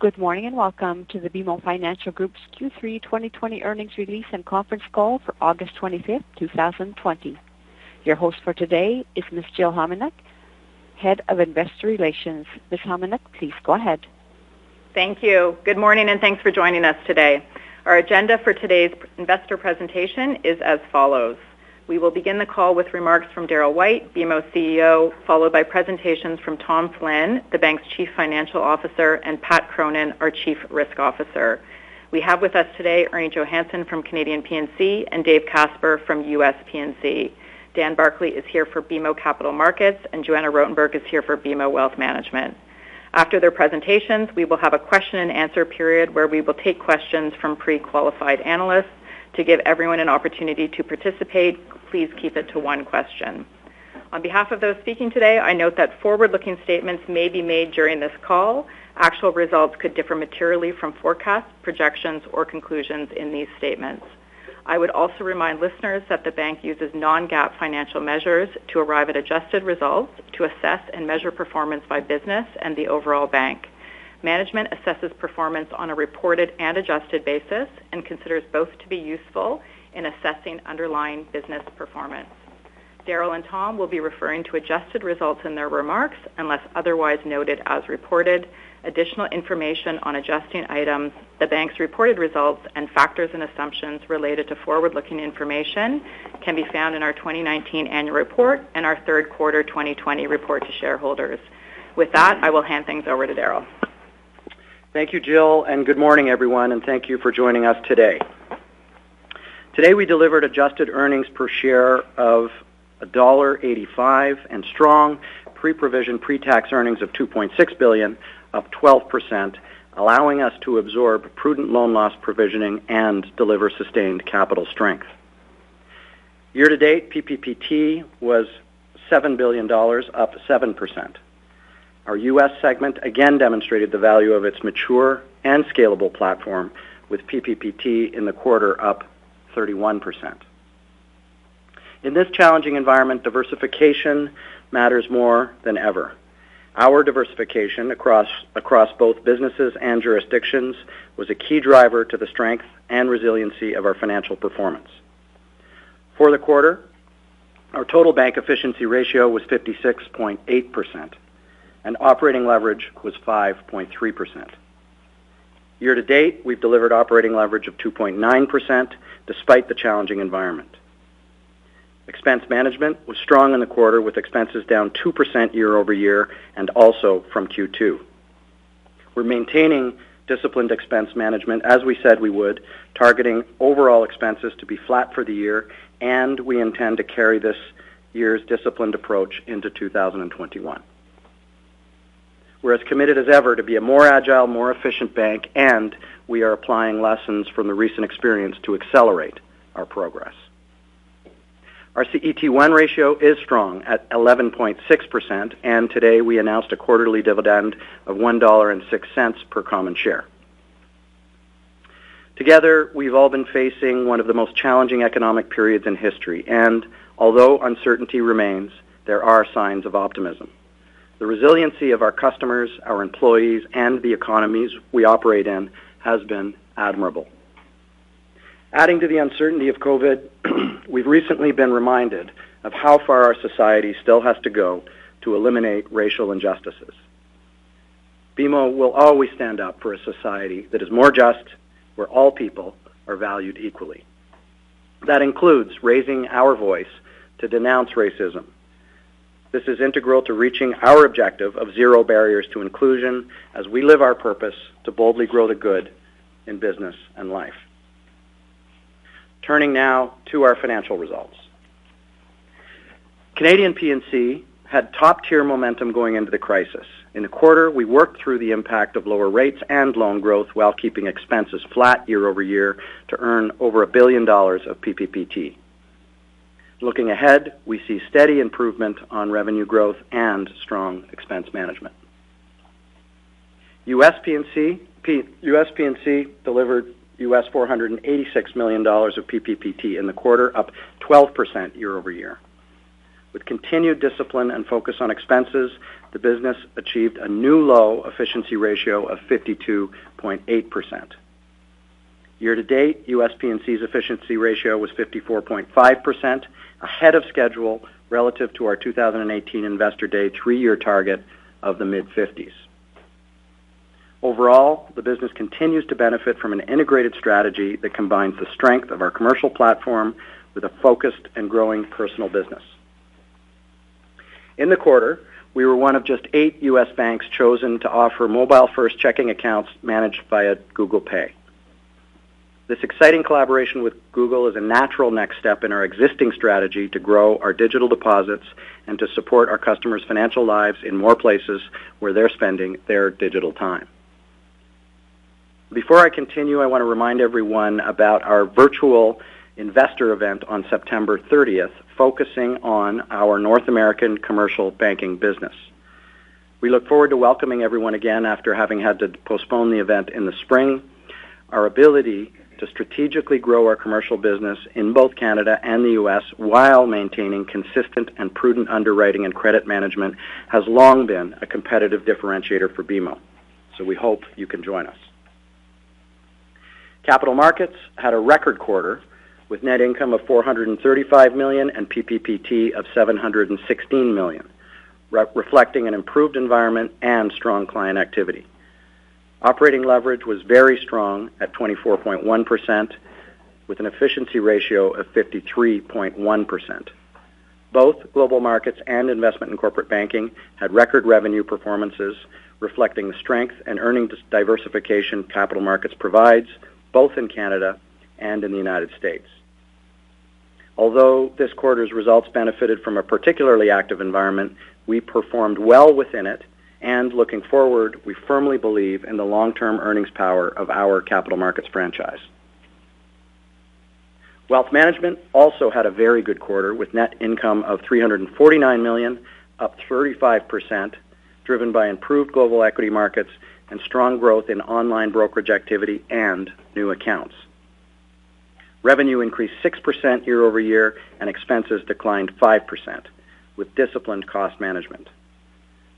Good morning and welcome to the BMO Financial Group's Q3 2020 earnings release and conference call for August 25th, 2020. Your host for today is Ms. Jill Homenuk, Head of Investor Relations. Ms. Homenuk, please go ahead. Thank you. Good morning and thanks for joining us today. Our agenda for today's investor presentation is as follows. We will begin the call with remarks from Darryl White, BMO CEO, followed by presentations from Tom Flynn, the bank's Chief Financial Officer, and Pat Cronin, our Chief Risk Officer. We have with us today Ernie Johannson from Canadian P&C Dave Casper from U.S. P&C. Dan Barclay is here for BMO Capital Markets, and Joanna Rotenberg is here for BMO Wealth Management. After their presentations, we will have a question and answer period where we will take questions from pre-qualified analysts. To give everyone an opportunity to participate, please keep it to one question. On behalf of those speaking today, I note that forward-looking statements may be made during this call. Actual results could differ materially from forecasts, projections, or conclusions in these statements. I would also remind listeners that the bank uses non-GAAP financial measures to arrive at adjusted results to assess and measure performance by business and the overall bank. Management assesses performance on a reported and adjusted basis and considers both to be useful in assessing underlying business performance. Darryl and Tom will be referring to adjusted results in their remarks unless otherwise noted as reported. Additional information on adjusting items, the bank's reported results, and factors and assumptions related to forward-looking information can be found in our 2019 annual report and our third quarter 2020 report to shareholders. With that, I will hand things over to Darryl. Thank you, Jill, and good morning, everyone, and thank you for joining us today. Today, we delivered adjusted earnings per share of $1.85 and strong pre-provision pre-tax earnings of 2.6 billion, up 12%, allowing us to absorb prudent loan loss provisioning and deliver sustained capital strength. Year to date, PPPT was $7 billion, up 7%. Our U.S. segment again demonstrated the value of its mature and scalable platform, with PPPT in the quarter up 31%. In this challenging environment, diversification matters more than ever. Our diversification across both businesses and jurisdictions was a key driver to the strength and resiliency of our financial performance. For the quarter, our total bank efficiency ratio was 56.8% and operating leverage was 5.3%. Year to date, we've delivered operating leverage of 2.9% despite the challenging environment. Expense management was strong in the quarter, with expenses down 2% year-over-year and also from Q2. We're maintaining disciplined expense management as we said we would, targeting overall expenses to be flat for the year, and we intend to carry this year's disciplined approach into 2021. We're as committed as ever to be a more agile, more efficient bank, and we are applying lessons from the recent experience to accelerate our progress. Our CET1 ratio is strong at 11.6%, and today we announced a quarterly dividend of $1.06 per common share. Together, we've all been facing one of the most challenging economic periods in history, and although uncertainty remains, there are signs of optimism. The resiliency of our customers, our employees, and the economies we operate in has been admirable. Adding to the uncertainty of COVID, we've recently been reminded of how far our society still has to go to eliminate racial injustices. BMO will always stand up for a society that is more just, where all people are valued equally. That includes raising our voice to denounce racism, this is integral to reaching our objective of zero barriers to inclusion as we live our purpose to boldly grow the good in business and life. Turning now to our financial results. Canadian P&C had top-tier momentum going into the crisis, In the quarter, we worked through the impact of lower rates and loan growth while keeping expenses flat year-over-year to earn over a 1 billion dollars of PPPT. Looking ahead, we see steady improvement on revenue growth and strong expense management. U.S. P&C delivered $486 million of PPPT in the quarter, up 12% year-over-year. With continued discipline and focus on expenses, the business achieved a new low efficiency ratio of 52.8%. Year-to-date, U.S. P&C's efficiency ratio was 54.5%, ahead of schedule relative to our 2018 Investor Day three-year target of the mid-50s. Overall, the business continues to benefit from an integrated strategy that combines the strength of our commercial platform with a focused and growing personal business. In the quarter, we were one of just eight U.S. banks chosen to offer mobile-first checking accounts managed via Google Pay. This exciting collaboration with Google is a natural next step in our existing strategy to grow our digital deposits and to support our customers' financial lives in more places where they're spending their digital time. Before I continue, I want to remind everyone about our virtual investor event on September 30th, focusing on our North American commercial banking business. We look forward to welcoming everyone again after having had to postpone the event in the spring. Our ability to strategically grow our commercial business in both Canada and the U.S. while maintaining consistent and prudent underwriting and credit management has long been a competitive differentiator for BMO. So we hope you can join us. Capital Markets had a record quarter with net income of 435 million and PPPT of 716 million, reflecting an improved environment and strong client activity. Operating leverage was very strong at 24.1%, with an efficiency ratio of 53.1%. Both Global Markets and Investment and Corporate Banking had record revenue performances, reflecting the strength and earnings diversification Capital Markets provides, both in Canada and in the United States. Although this quarter's results benefited from a particularly active environment, we performed well within it, and looking forward, we firmly believe in the long-term earnings power of our Capital Markets franchise. Wealth Management also had a very good quarter, with net income of 349 million, up 35%, driven by improved global equity markets and strong growth in online brokerage activity and new accounts. Revenue increased 6% year-over-year, and expenses declined 5%, with disciplined cost management.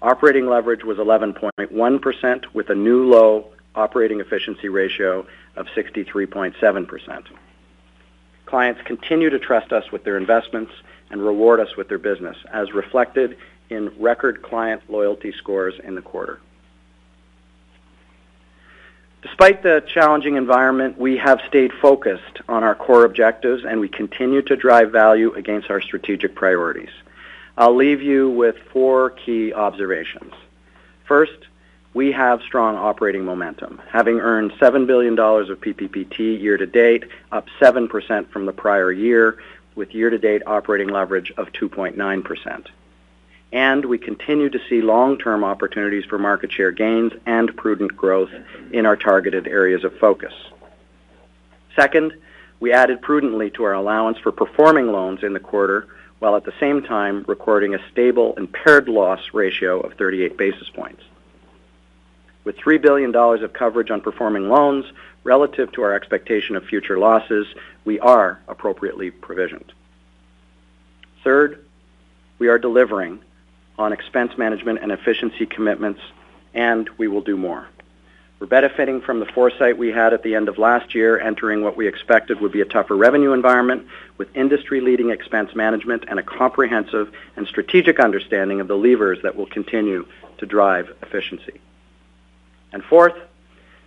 Operating leverage was 11.1%, with a new low operating efficiency ratio of 63.7%. Clients continue to trust us with their investments and reward us with their business, as reflected in record client loyalty scores in the quarter. Despite the challenging environment, we have stayed focused on our core objectives, and we continue to drive value against our strategic priorities. I'll leave you with four key observations. First, we have strong operating momentum, having earned 7 billion dollars of PPPT year-to-date, up 7% from the prior year, with year-to-date operating leverage of 2.9%. And we continue to see long-term opportunities for market share gains and prudent growth in our targeted areas of focus. Second, we added prudently to our allowance for performing loans in the quarter, while at the same time recording a stable impaired loss ratio of 38 basis points. With 3 billion dollars of coverage on performing loans relative to our expectation of future losses, we are appropriately provisioned. Third, we are delivering on expense management and efficiency commitments, and we will do more. We're benefiting from the foresight we had at the end of last year, entering what we expected would be a tougher revenue environment with industry-leading expense management and a comprehensive and strategic understanding of the levers that will continue to drive efficiency. And Fourth,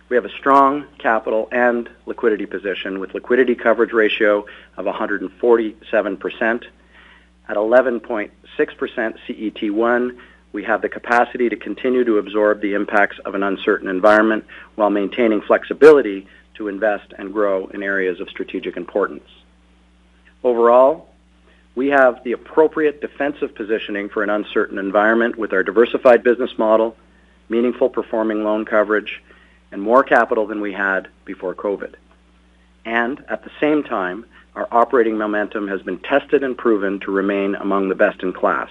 we have a strong capital and liquidity position with liquidity coverage ratio of 147%. At 11.6% CET1, we have the capacity to continue to absorb the impacts of an uncertain environment while maintaining flexibility to invest and grow in areas of strategic importance. Overall, we have the appropriate defensive positioning for an uncertain environment with our diversified business model, meaningful performing loan coverage, and more capital than we had before COVID. And at the same time, our operating momentum has been tested and proven to remain among the best in class,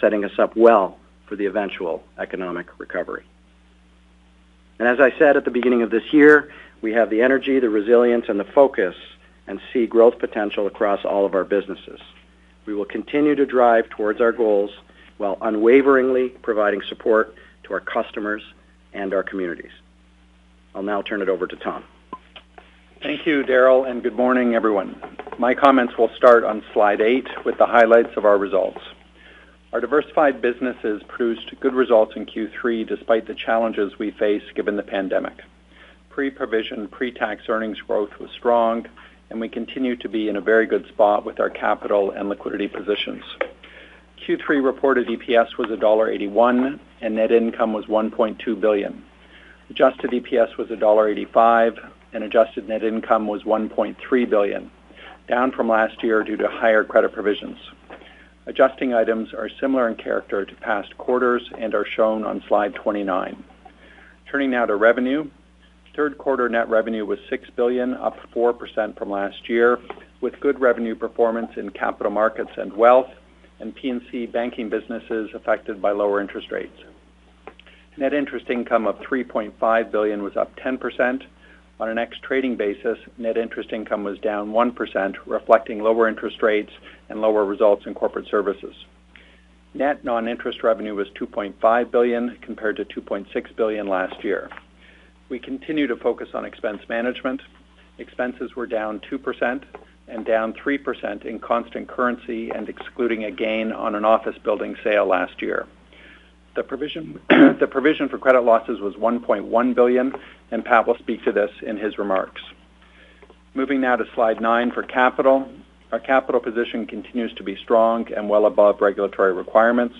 setting us up well for the eventual economic recovery. And as I said at the beginning of this year, we have the energy, the resilience, and the focus and see growth potential across all of our businesses. We will continue to drive towards our goals while unwaveringly providing support to our customers and our communities. I'll now turn it over to Tom. Thank you, Darryl, and good morning, everyone. My comments will start on slide eight with the highlights of our results. Our diversified businesses produced good results in Q3 despite the challenges we face given the pandemic. Pre-provision, pre-tax earnings growth was strong, and we continue to be in a very good spot with our capital and liquidity positions. Q3 reported EPS was $1.81, and net income was 1.2 billion. Adjusted EPS was $1.85, and adjusted net income was 1.3 billion, down from last year due to higher credit provisions. Adjusting items are similar in character to past quarters and are shown on slide 29. Turning now to revenue. Third quarter net revenue was 6 billion, up 4% from last year, with good revenue performance in capital markets and wealth, and P&C banking businesses affected by lower interest rates. Net interest income of 3.5 billion was up 10%. On an ex-trading basis, net interest income was down 1%, reflecting lower interest rates and lower results in corporate services. Net non-interest revenue was 2.5 billion compared to 2.6 billion last year. We continue to focus on expense management. Expenses were down 2% and down 3% in constant currency and excluding a gain on an office building sale last year. The provision, the provision for credit losses was $1.1 billion, and Pat will speak to this in his remarks. Moving now to slide nine for capital. Our capital position continues to be strong and well above regulatory requirements.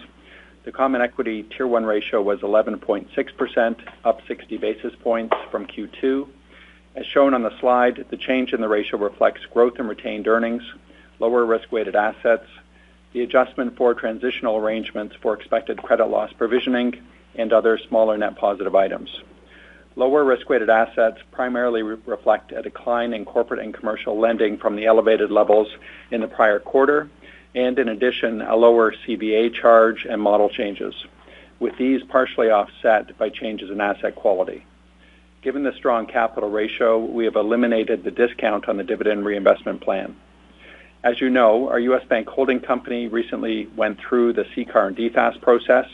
The common equity Tier 1 ratio was 11.6%, up 60 basis points from Q2. As shown on the slide, the change in the ratio reflects growth in retained earnings, lower risk-weighted assets, the adjustment for transitional arrangements for expected credit loss provisioning, and other smaller net positive items. Lower risk-weighted assets primarily reflect a decline in corporate and commercial lending from the elevated levels in the prior quarter, and in addition, a lower CVA charge and model changes, with these partially offset by changes in asset quality. Given the strong capital ratio, we have eliminated the discount on the dividend reinvestment plan. As you know, our U.S. Bank holding company recently went through the CCAR and DFAST process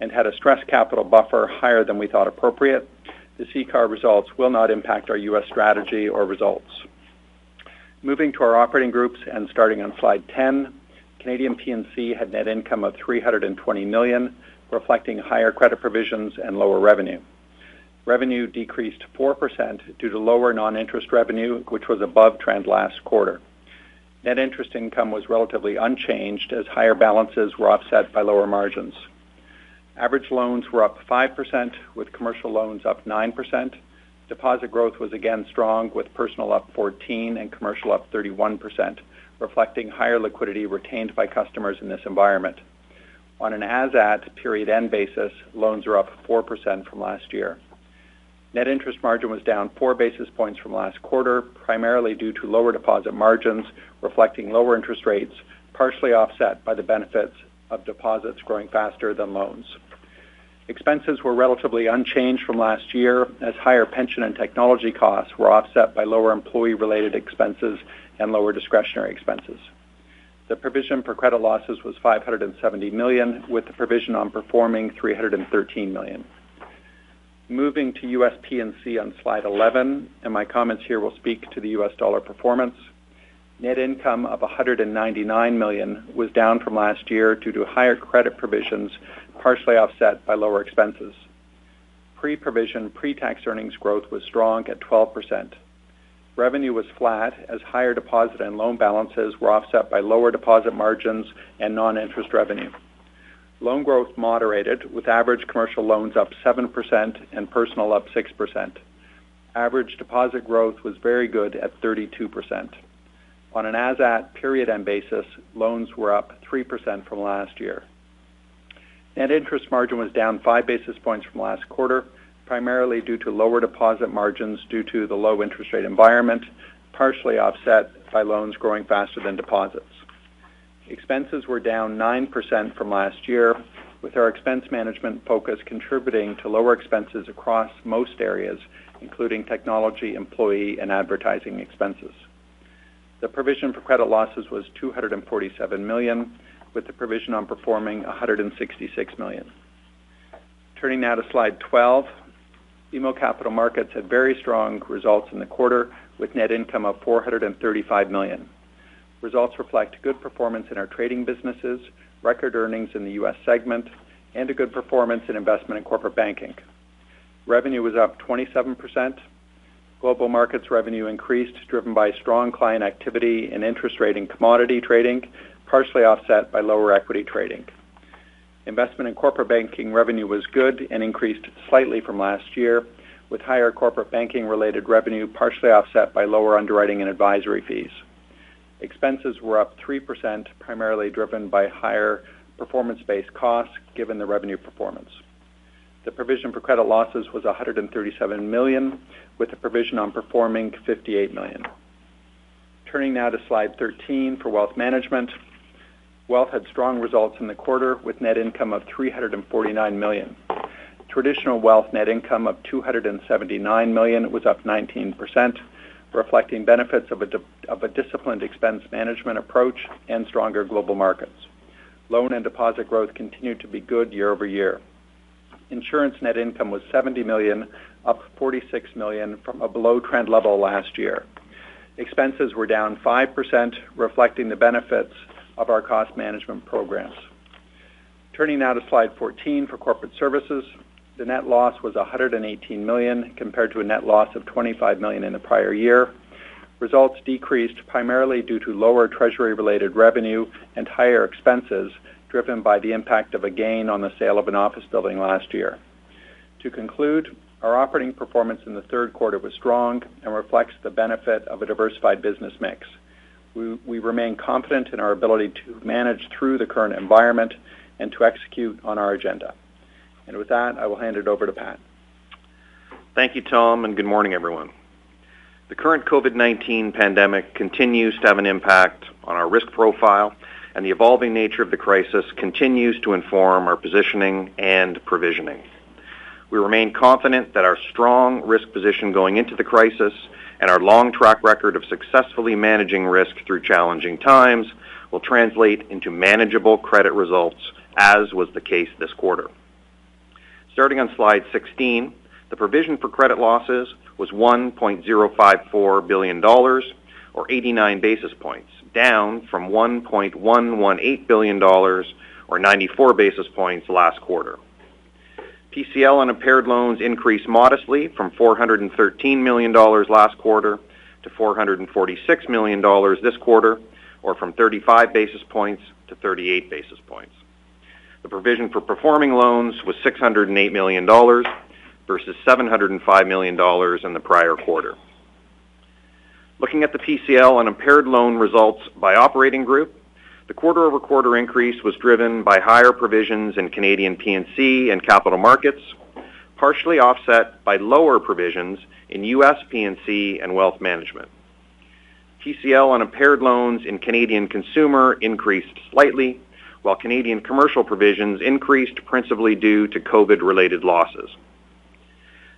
and had a stress capital buffer higher than we thought appropriate. The CCAR results will not impact our U.S. strategy or results. Moving to our operating groups and starting on slide 10, Canadian P&C had net income of 320 million, reflecting higher credit provisions and lower revenue. Revenue decreased 4% due to lower non-interest revenue, which was above trend last quarter. Net interest income was relatively unchanged as higher balances were offset by lower margins. Average loans were up 5%, with commercial loans up 9%. Deposit growth was again strong, with personal up 14 and commercial up 31%, reflecting higher liquidity retained by customers in this environment. On an as-at period end basis, loans are up 4% from last year. Net interest margin was down 4 basis points from last quarter, primarily due to lower deposit margins, reflecting lower interest rates, partially offset by the benefits of deposits growing faster than loans. Expenses were relatively unchanged from last year, as higher pension and technology costs were offset by lower employee-related expenses and lower discretionary expenses. The provision for credit losses was 570 million, with the provision on performing 313 million. Moving to U.S. P&C on slide 11, and my comments here will speak to the U.S. dollar performance. Net income of 199 million was down from last year due to higher credit provisions, partially offset by lower expenses. Pre-provision, pre-tax earnings growth was strong at 12%. Revenue was flat as higher deposit and loan balances were offset by lower deposit margins and non-interest revenue. Loan growth moderated, with average commercial loans up 7% and personal up 6%. Average deposit growth was very good at 32%. On an as-at period end basis, loans were up 3% from last year. Net interest margin was down 5 basis points from last quarter, primarily due to lower deposit margins due to the low interest rate environment, partially offset by loans growing faster than deposits. Expenses were down 9% from last year, with our expense management focus contributing to lower expenses across most areas, including technology, employee, and advertising expenses. The provision for credit losses was 247 million, with the provision on performing 166 million. Turning now to slide 12. BMO Capital Markets had very strong results in the quarter, with net income of 435 million. Results reflect good performance in our trading businesses, record earnings in the U.S. segment, and a good performance in investment and corporate banking. Revenue was up 27%. Global markets revenue increased, driven by strong client activity in interest rate and commodity trading, partially offset by lower equity trading. Investment in corporate banking revenue was good and increased slightly from last year, with higher corporate banking-related revenue partially offset by lower underwriting and advisory fees. Expenses were up 3%, primarily driven by higher performance-based costs given the revenue performance. The provision for credit losses was 137 million, with the provision on performing 58 million. Turning now to slide 13 for wealth management. Wealth had strong results in the quarter, with net income of 349 million. Traditional wealth net income of 279 million was up 19%, reflecting benefits of a disciplined expense management approach and stronger global markets. Loan and deposit growth continued to be good year-over-year. Insurance net income was 70 million, up 46 million from a below-trend level last year. Expenses were down 5%, reflecting the benefits of our cost management programs. Turning now to slide 14 for corporate services. The net loss was 118 million, compared to a net loss of 25 million in the prior year. Results decreased primarily due to lower treasury-related revenue and higher expenses, driven by the impact of a gain on the sale of an office building last year. To conclude, our operating performance in the third quarter was strong and reflects the benefit of a diversified business mix. We remain confident in our ability to manage through the current environment and to execute on our agenda. And with that, I will hand it over to Pat. Thank you, Tom, and good morning, everyone. The current COVID-19 pandemic continues to have an impact on our risk profile, and the evolving nature of the crisis continues to inform our positioning and provisioning. We remain confident that our strong risk position going into the crisis and our long track record of successfully managing risk through challenging times will translate into manageable credit results, as was the case this quarter. Starting on slide 16, the provision for credit losses was 1.054 billion dollars, or 89 basis points, down from 1.118 billion dollars, or 94 basis points last quarter. PCL on impaired loans increased modestly from 413 million dollars last quarter to 446 million dollars this quarter, or from 35 basis points to 38 basis points. The provision for performing loans was 608 million dollars versus 705 million dollars in the prior quarter. Looking at the PCL on impaired loan results by operating group, the quarter-over-quarter increase was driven by higher provisions in Canadian P&C and capital markets, partially offset by lower provisions in U.S. P&C and wealth management. PCL on impaired loans in Canadian consumer increased slightly, while Canadian commercial provisions increased principally due to COVID-related losses.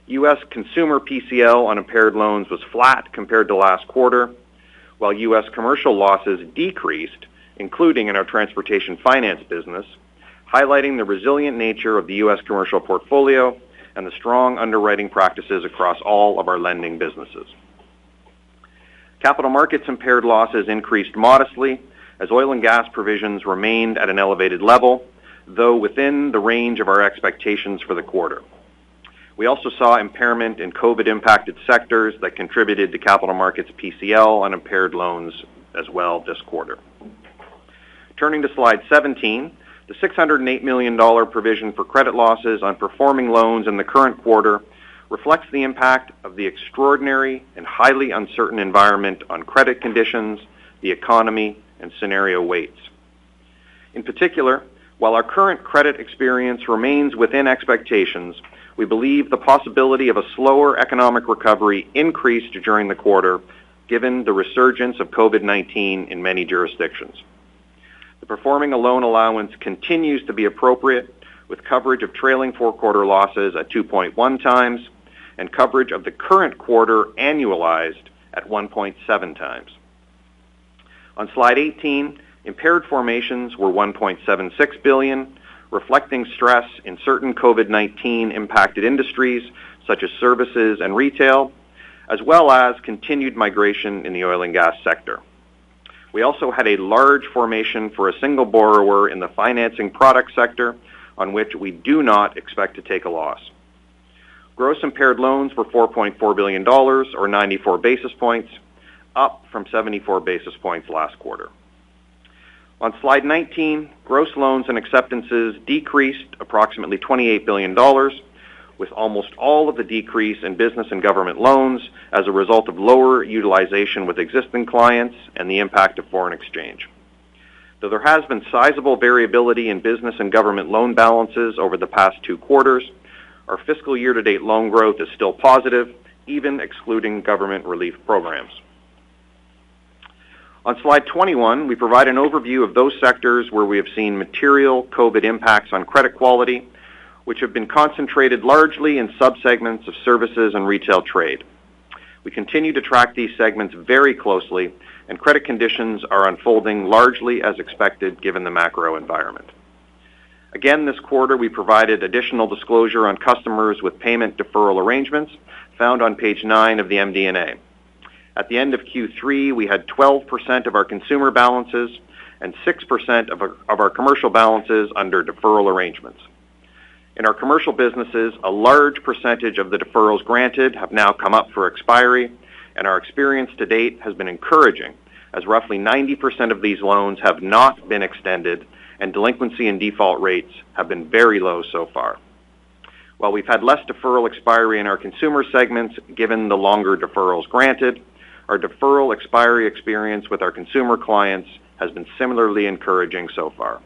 U.S. consumer PCL on impaired loans was flat compared to last quarter, while U.S. commercial losses decreased, including in our transportation finance business, highlighting the resilient nature of the U.S. commercial portfolio and the strong underwriting practices across all of our lending businesses. Capital markets impaired losses increased modestly as oil and gas provisions remained at an elevated level, though within the range of our expectations for the quarter. We also saw impairment in COVID-impacted sectors that contributed to capital markets PCL on impaired loans as well this quarter. Turning to slide 17, the 608 million dollar provision for credit losses on performing loans in the current quarter reflects the impact of the extraordinary and highly uncertain environment on credit conditions, the economy, and scenario weights. In particular, While our current credit experience remains within expectations, we believe the possibility of a slower economic recovery increased during the quarter given the resurgence of COVID-19 in many jurisdictions. The performing loan allowance continues to be appropriate, with coverage of trailing four-quarter losses at 2.1 times and coverage of the current quarter annualized at 1.7 times. On slide 18, impaired formations were 1.76 billion, reflecting stress in certain COVID-19 impacted industries such as services and retail, as well as continued migration in the oil and gas sector. We also had a large formation for a single borrower in the financing product sector on which we do not expect to take a loss. Gross impaired loans were 4.4 billion dollars or 94 basis points, up from 74 basis points last quarter. On slide 19, gross loans and acceptances decreased approximately 28 billion dollars, with almost all of the decrease in business and government loans as a result of lower utilization with existing clients and the impact of foreign exchange. Though there has been sizable variability in business and government loan balances over the past two quarters, our fiscal year-to-date loan growth is still positive, even excluding government relief programs. On slide 21, we provide an overview of those sectors where we have seen material COVID impacts on credit quality, which have been concentrated largely in subsegments of services and retail trade. We continue to track these segments very closely, and credit conditions are unfolding largely as expected given the macro environment. Again, this quarter, we provided additional disclosure on customers with payment deferral arrangements found on page nine of the MD&A. At the end of Q3, we had 12% of our consumer balances and 6% of our, of our commercial balances under deferral arrangements. In our commercial businesses, a large percentage of the deferrals granted have now come up for expiry, and our experience to date has been encouraging, as roughly 90% of these loans have not been extended, and delinquency and default rates have been very low so far. While we've had less deferral expiry in our consumer segments, given the longer deferrals granted, our deferral expiry experience with our consumer clients has been similarly encouraging so far.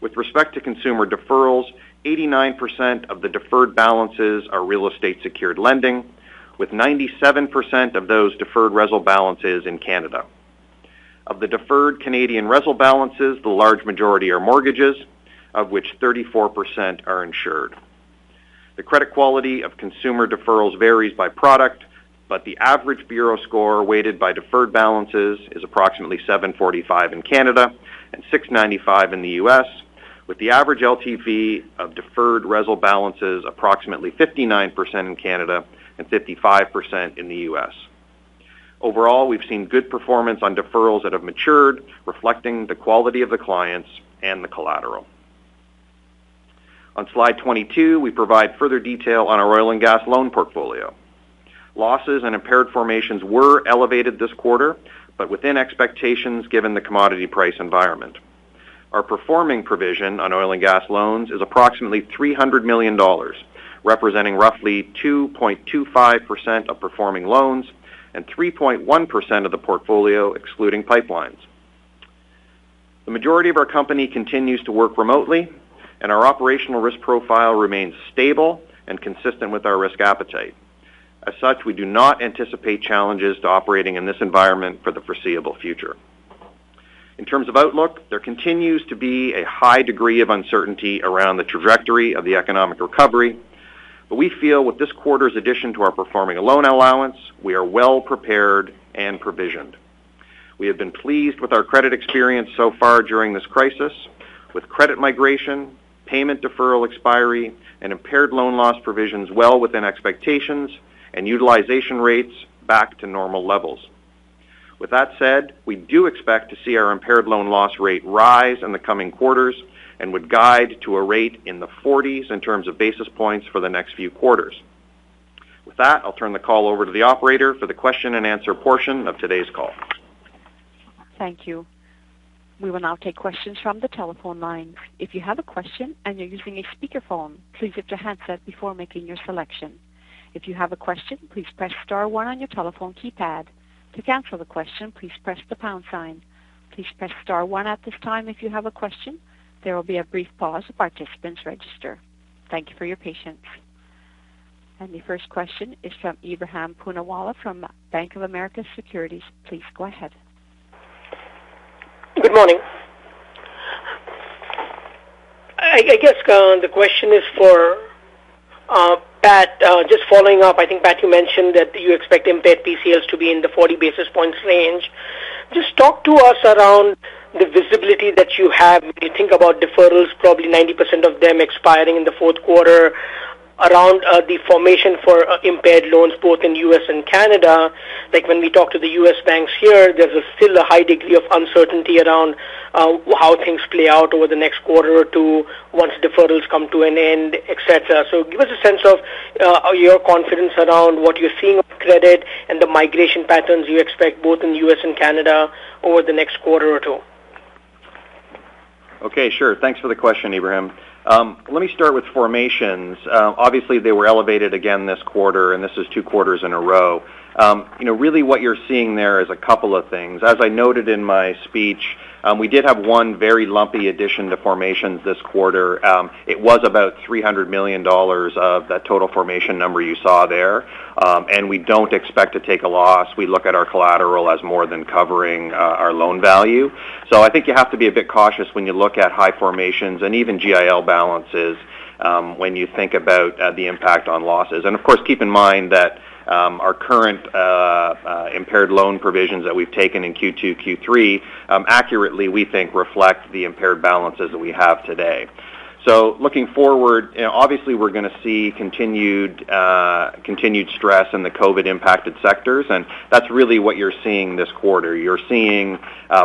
With respect to consumer deferrals, 89% of the deferred balances are real estate secured lending, with 97% of those deferred RESL balances in Canada. Of the deferred Canadian RESL balances, the large majority are mortgages, of which 34% are insured. The credit quality of consumer deferrals varies by product, but the average bureau score weighted by deferred balances is approximately 745 in Canada and 695 in the U.S., with the average LTV of deferred RESL balances approximately 59% in Canada and 55% in the U.S. Overall, we've seen good performance on deferrals that have matured, reflecting the quality of the clients and the collateral. On slide 22, we provide further detail on our oil and gas loan portfolio. Losses and impaired formations were elevated this quarter, but within expectations given the commodity price environment. Our performing provision on oil and gas loans is approximately 300 million dollars, representing roughly 2.25% of performing loans and 3.1% of the portfolio excluding pipelines. The majority of our company continues to work remotely, and our operational risk profile remains stable and consistent with our risk appetite. As such, we do not anticipate challenges to operating in this environment for the foreseeable future. In terms of outlook, there continues to be a high degree of uncertainty around the trajectory of the economic recovery, but we feel with this quarter's addition to our performing loan allowance, we are well prepared and provisioned. We have been pleased with our credit experience so far during this crisis, with credit migration, payment deferral expiry, and impaired loan loss provisions well within expectations and utilization rates back to normal levels. With that said, we do expect to see our impaired loan loss rate rise in the coming quarters and would guide to a rate in the 40s in terms of basis points for the next few quarters. With that, I'll turn the call over to the operator for the question and answer portion of today's call. Thank you. We will now take questions from the telephone lines. If you have a question and you're using a speakerphone, please lift your handset before making your selection. If you have a question, please press star one on your telephone keypad. To cancel the question, please press the pound sign. Please press star one at this time if you have a question. There will be a brief pause while participants register. Thank you for your patience. And the first question is from Ebrahim Poonawala from Bank of America Securities. Please go ahead. Good morning. I, guess uh, the question is for uh, Pat. Uh, just following up, I think Pat, you mentioned that you expect impaired PCLs to be in the 40 basis points range. Just talk to us around the visibility that you have when you think about deferrals, probably 90% of them expiring in the fourth quarter around uh, the formation for uh, impaired loans both in U.S. and Canada. Like when we talk to the U.S. banks here, there's a, still a high degree of uncertainty around uh, how things play out over the next quarter or two once deferrals come to an end, etc. So give us a sense of uh, your confidence around what you're seeing on credit and the migration patterns you expect both in U.S. and Canada over the next quarter or two. Okay, sure. Thanks for the question, Ebrahim. Um, let me start with formations. Uh, obviously, they were elevated again this quarter, and this is two quarters in a row. Um, you know, really what you're seeing there is a couple of things. As I noted in my speech, um, we did have one very lumpy addition to formations this quarter. Um, it was about $300 million of that total formation number you saw there, um, and we don't expect to take a loss. We look at our collateral as more than covering uh, our loan value. So I think you have to be a bit cautious when you look at high formations and even GIL balances um, when you think about uh, the impact on losses. And of course, keep in mind that our current uh, uh, impaired loan provisions that we've taken in Q2, Q3 um, accurately, we think, reflect the impaired balances that we have today. So looking forward, you know, obviously we're going to see continued uh, continued stress in the COVID impacted sectors, and that's really what you're seeing this quarter. You're seeing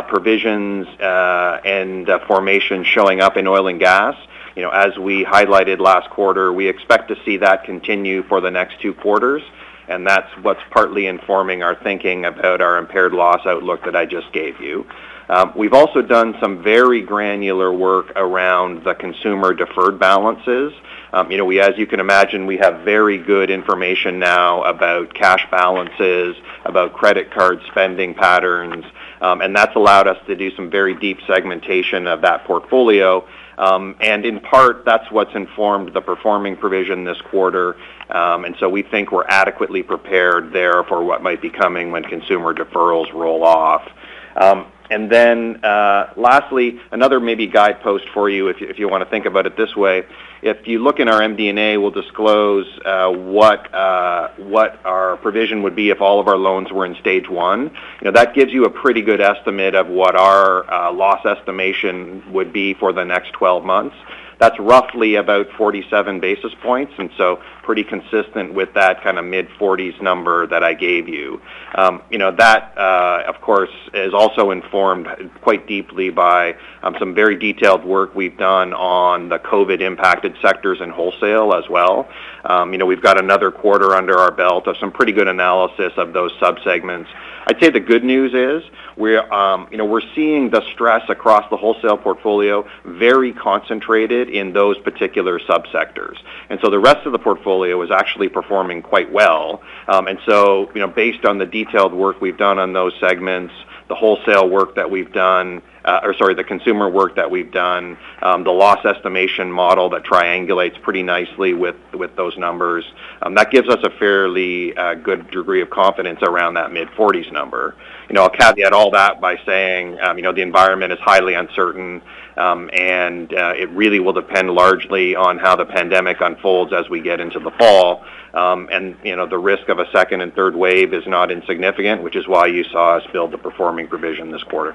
provisions and formation showing up in oil and gas. You know, as we highlighted last quarter, we expect to see that continue for the next two quarters and that's what's partly informing our thinking about our impaired loss outlook that I just gave you. Um, we've also done some very granular work around the consumer deferred balances. Um, you know, we, as you can imagine, we have very good information now about cash balances, about credit card spending patterns, um, and that's allowed us to do some very deep segmentation of that portfolio. Um, and in part, that's what's informed the performing provision this quarter. Um, and so we think we're adequately prepared there for what might be coming when consumer deferrals roll off. Um, and then uh, lastly, another maybe guidepost for you if you, if you want to think about it this way. If you look in our MD&A, we'll disclose uh, what uh, what our provision would be if all of our loans were in stage one. You know, that gives you a pretty good estimate of what our uh, loss estimation would be for the next 12 months. That's roughly about 47 basis points, and so pretty consistent with that kind of mid-40s number that I gave you. Um, you know, that, uh, of course, is also informed quite deeply by um, some very detailed work we've done on the COVID-impacted sectors and wholesale as well. Um, you know, we've got another quarter under our belt of some pretty good analysis of those subsegments. I'd say the good news is we're, um, you know, we're seeing the stress across the wholesale portfolio very concentrated in those particular subsectors. And so the rest of the portfolio is actually performing quite well. Um, and so, you know, based on the detailed work we've done on those segments, the wholesale work that we've done, uh, or sorry, the consumer work that we've done, um, the loss estimation model that triangulates pretty nicely with with those numbers. Um, that gives us a fairly uh, good degree of confidence around that mid 40s number. You know, I'll caveat all that by saying, um, you know, the environment is highly uncertain, um, and uh, it really will depend largely on how the pandemic unfolds as we get into the fall. Um, and you know, the risk of a second and third wave is not insignificant, which is why you saw us build the performing provision this quarter.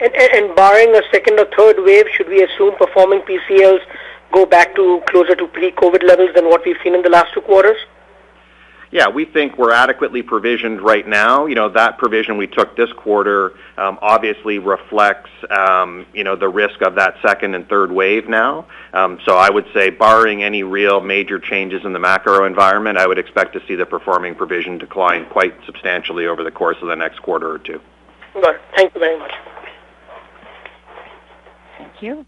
And, and, and barring a second or third wave, should we assume performing PCLs go back to closer to pre-COVID levels than what we've seen in the last two quarters? Yeah, we think we're adequately provisioned right now. You know, that provision we took this quarter um, obviously reflects, um, you know, the risk of that second and third wave now. Um, so I would say, barring any real major changes in the macro environment, I would expect to see the performing provision decline quite substantially over the course of the next quarter or two. Good. Thank you very much. Thank you.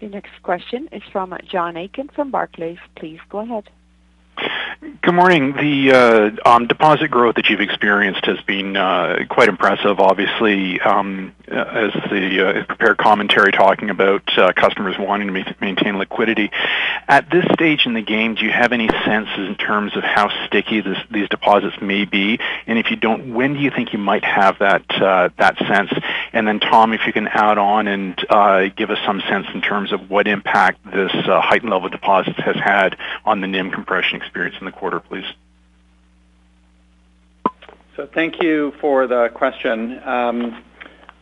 The next question is from John Aiken from Barclays. Please go ahead. Good morning. The uh, um, deposit growth that you've experienced has been uh, quite impressive, obviously, um, uh, as the prepared commentary talking about customers wanting to maintain liquidity. At this stage in the game, do you have any sense in terms of how sticky these deposits may be? And if you don't, when do you think you might have that sense? And then Tom, if you can add on and give us some sense in terms of what impact this heightened level of deposits has had on the NIM compression experience in the quarter, please. So thank you for the question. Um,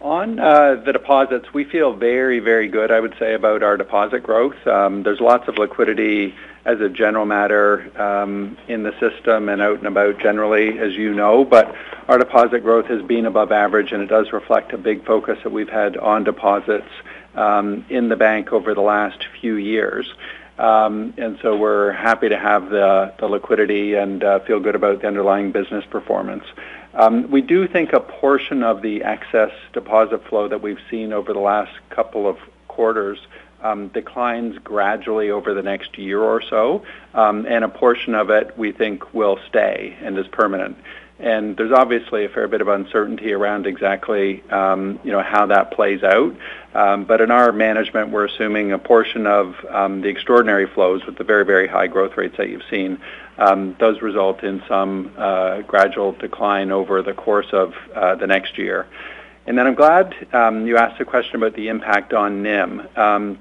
on uh, the deposits, we feel very, very good, I would say, about our deposit growth. Um, there's lots of liquidity as a general matter um, in the system and out and about generally, as you know. But our deposit growth has been above average, and it does reflect a big focus that we've had on deposits in the bank over the last few years. Um, and so we're happy to have the liquidity and uh, feel good about the underlying business performance. Um, we do think a portion of the excess deposit flow that we've seen over the last couple of quarters um, declines gradually over the next year or so. And a portion of it we think will stay and is permanent. And there's obviously a fair bit of uncertainty around exactly, um, you know, how that plays out. Um, but in our management, we're assuming a portion of um, the extraordinary flows with the very, very high growth rates that you've seen um, does result in some uh, gradual decline over the course of uh, the next year. And then I'm glad you asked a question about the impact on NIM.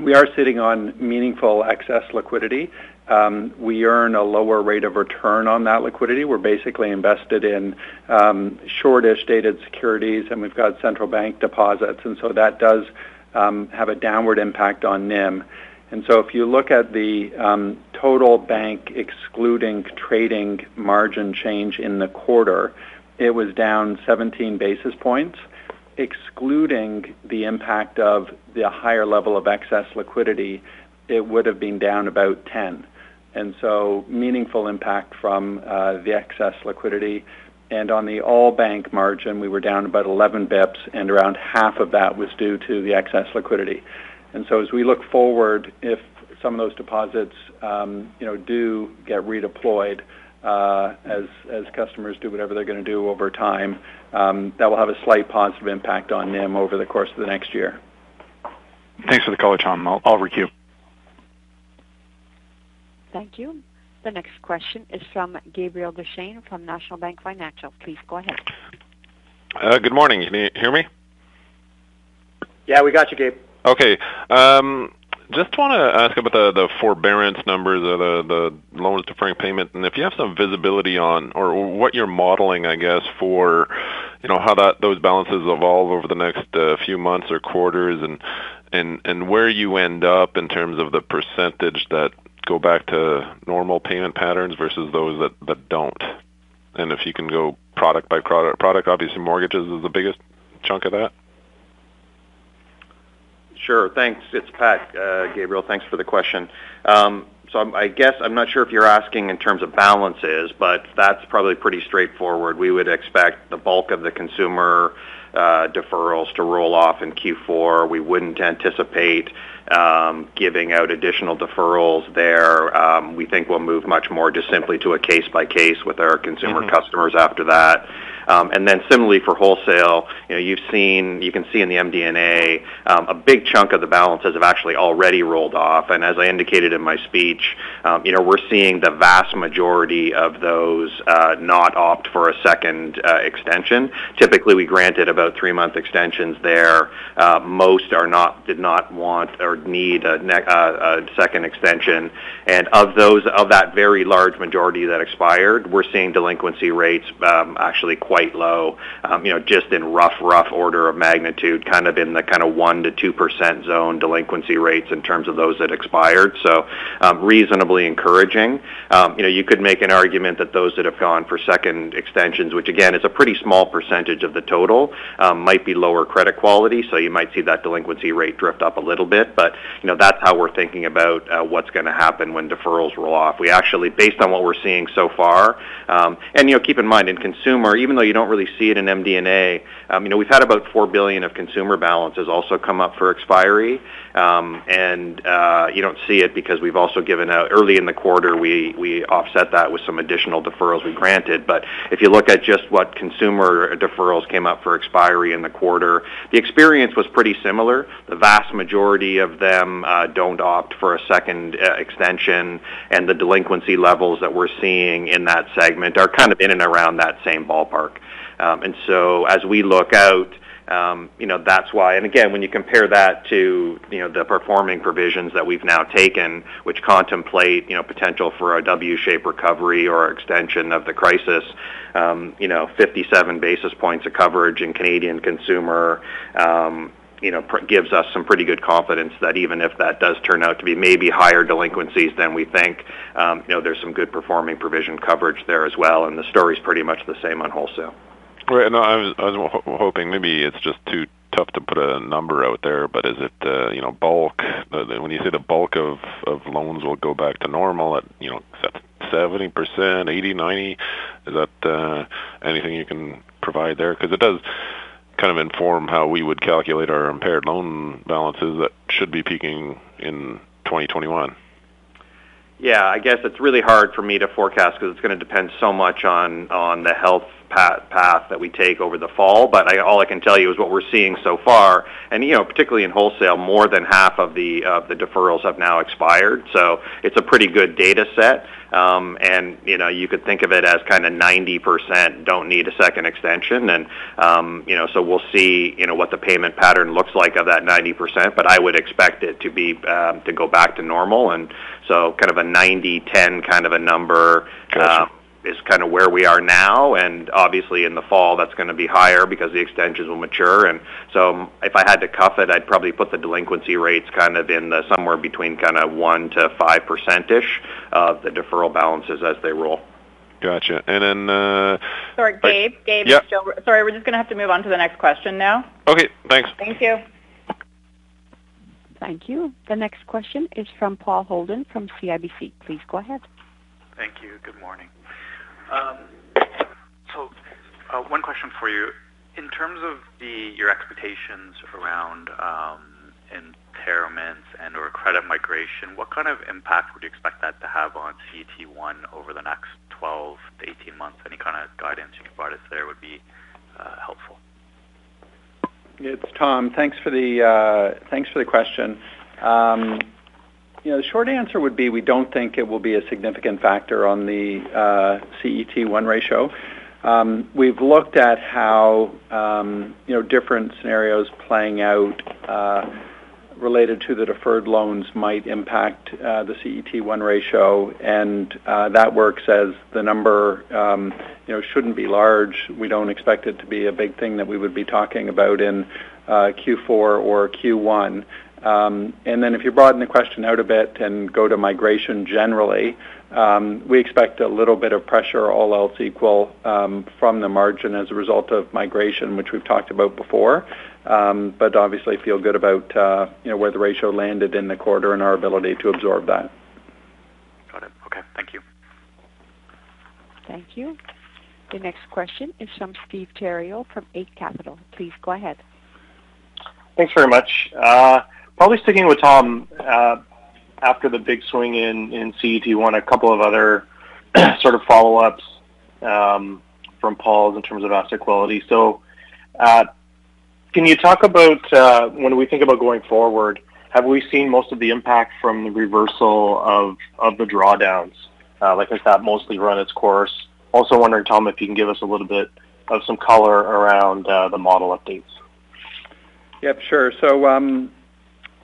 We are sitting on meaningful excess liquidity. Um, we earn a lower rate of return on that liquidity. We're basically invested in um, shortish dated securities, and we've got central bank deposits, and so that does um, have a downward impact on NIM. And so if you look at the total bank excluding trading margin change in the quarter, it was down 17 basis points. Excluding the impact of the higher level of excess liquidity, it would have been down about 10. And so meaningful impact from the excess liquidity. And on the all bank margin, we were down about 11 basis points, and around half of that was due to the excess liquidity. And so as we look forward, if some of those deposits, um, you know, do get redeployed, uh, as as customers do whatever they're gonna do over time, um, that will have a slight positive impact on NIM over the course of the next year. Thanks for the color, Tom. I'll requeue. Thank you. The next question is from Gabriel Dechaine from National Bank Financial. Please go ahead. Uh, good morning. Can you hear me? Yeah, we got you, Gabe. Okay. Um, just wanna ask about the the forbearance numbers or the the loans deferring payment, and if you have some visibility on or what you're modeling, I guess, for, you know, how that those balances evolve over the next uh, few months or quarters and and and where you end up in terms of the percentage that go back to normal payment patterns versus those that that don't. And if you can go product by product, obviously mortgages is the biggest chunk of that. Sure. Thanks. It's Pat, uh, Gabriel. Thanks for the question. Um, so I guess I'm not sure if you're asking in terms of balances, but that's probably pretty straightforward. We would expect the bulk of the consumer Uh, deferrals to roll off in Q4. We wouldn't anticipate um, giving out additional deferrals there. Um, we think we'll move much more just simply to a case by case with our consumer mm-hmm. customers after that. Um, similarly for wholesale, you know, you've seen, you can see in the MD&A, um, a big chunk of the balances have actually already rolled off. And as I indicated in my speech, um, you know, we're seeing the vast majority of those uh, not opt for a second uh, extension. Typically, we granted about three-month extensions there. Uh, most are not did not want or need a second extension. And of those, of that very large majority that expired, we're seeing delinquency rates actually quite low, um, you know, just in rough rough order of magnitude, kind of in the kind of 1% to 2% zone delinquency rates in terms of those that expired. So um, reasonably encouraging. Um, you know, you could make an argument that those that have gone for second extensions, which again is a pretty small percentage of the total, might be lower credit quality, so you might see that delinquency rate drift up a little bit. But, you know, that's how we're thinking about uh, what's gonna happen when deferrals roll off. We actually, based on what we're seeing so far, and, you know, keep in mind, in consumer, even though you don't really see it in MD&A. Um, you know, we've had about four billion of consumer balances also come up for expiry, um, and uh, you don't see it because we've also given out early in the quarter. We we offset that with some additional deferrals we granted. But if you look at just what consumer deferrals came up for expiry in the quarter, the experience was pretty similar. The vast majority of them uh, don't opt for a second uh, extension, and the delinquency levels that we're seeing in that segment are kind of in and around that same ballpark. Um, and so as we look out, um, you know, that's why. And again, when you compare that to, you know, the performing provisions that we've now taken, which contemplate, you know, potential for a W-shaped recovery or extension of the crisis, um, you know, 57 basis points of coverage in Canadian consumer, um, you know, pr- gives us some pretty good confidence that even if that does turn out to be maybe higher delinquencies than we think, um, you know, there's some good performing provision coverage there as well, and the story's pretty much the same on wholesale. Right. No, I was, I was ho- hoping maybe it's just too tough to put a number out there, but is it, uh, you know, bulk? Uh, when you say the bulk of, of loans will go back to normal at, you know, 70%, 80, 90? Is that uh, anything you can provide there? Because it does kind of inform how we would calculate our impaired loan balances that should be peaking in 2021. Yeah, I guess it's really hard for me to forecast because it's going to depend so much on on the health path, path that we take over the fall. But I, all I can tell you is what we're seeing so far, and you know, particularly in wholesale, more than half of the of the deferrals have now expired. So it's a pretty good data set. Um, and you know, you could think of it as kind of 90% don't need a second extension, and um, you know, so we'll see, you know, what the payment pattern looks like of that 90%. But I would expect it to be um, to go back to normal, and so kind of a 90-10 kind of a number. Gotcha. Um, is kind of where we are now, and obviously in the fall that's going to be higher because the extensions will mature. And so, if I had to cuff it, I'd probably put the delinquency rates kind of in the somewhere between kind of one to five percent ish of the deferral balances as they roll. Gotcha. And then, uh, Sorry, Gabe. Gabe, Yeah. it's Jill. sorry, we're just going to have to move on to the next question now. okay, thanks. Thank you. Thank you. The next question is from Paul Holden from CIBC. Please go ahead. Thank you. Good morning. Um, so, uh, one question for you. In terms of the your expectations around um, impairments and or credit migration, what kind of impact would you expect that to have on CET1 over the next 12 to 18 months? Any kind of guidance you can provide us there would be uh, helpful. It's Tom. Thanks for the uh, thanks for the question. Um, you know, the short answer would be we don't think it will be a significant factor on the uh, CET1 ratio. Um, we've looked at how um, you know different scenarios playing out uh, related to the deferred loans might impact uh, the CET1 ratio, and uh, that works as the number um, you know shouldn't be large. We don't expect it to be a big thing that we would be talking about in uh, Q4 or Q1. Um, and then if you broaden the question out a bit and go to migration generally, um, we expect a little bit of pressure, all else equal, um, from the margin as a result of migration, which we've talked about before. Um, but obviously feel good about uh, you know where the ratio landed in the quarter and our ability to absorb that. Got it. Okay. Thank you. Thank you. The next question is from Steve Theriault from Eight Capital. Please go ahead. Thanks very much. Uh, probably sticking with Tom uh, after the big swing in, in CET1, a couple of other sort of follow-ups um, from Paul's in terms of asset quality. So uh, can you talk about, uh, when we think about going forward, have we seen most of the impact from the reversal of, of the drawdowns? Uh, like has that mostly run its course? Also wondering, Tom, if you can give us a little bit of some color around uh, the model updates. Yep, sure. So, um,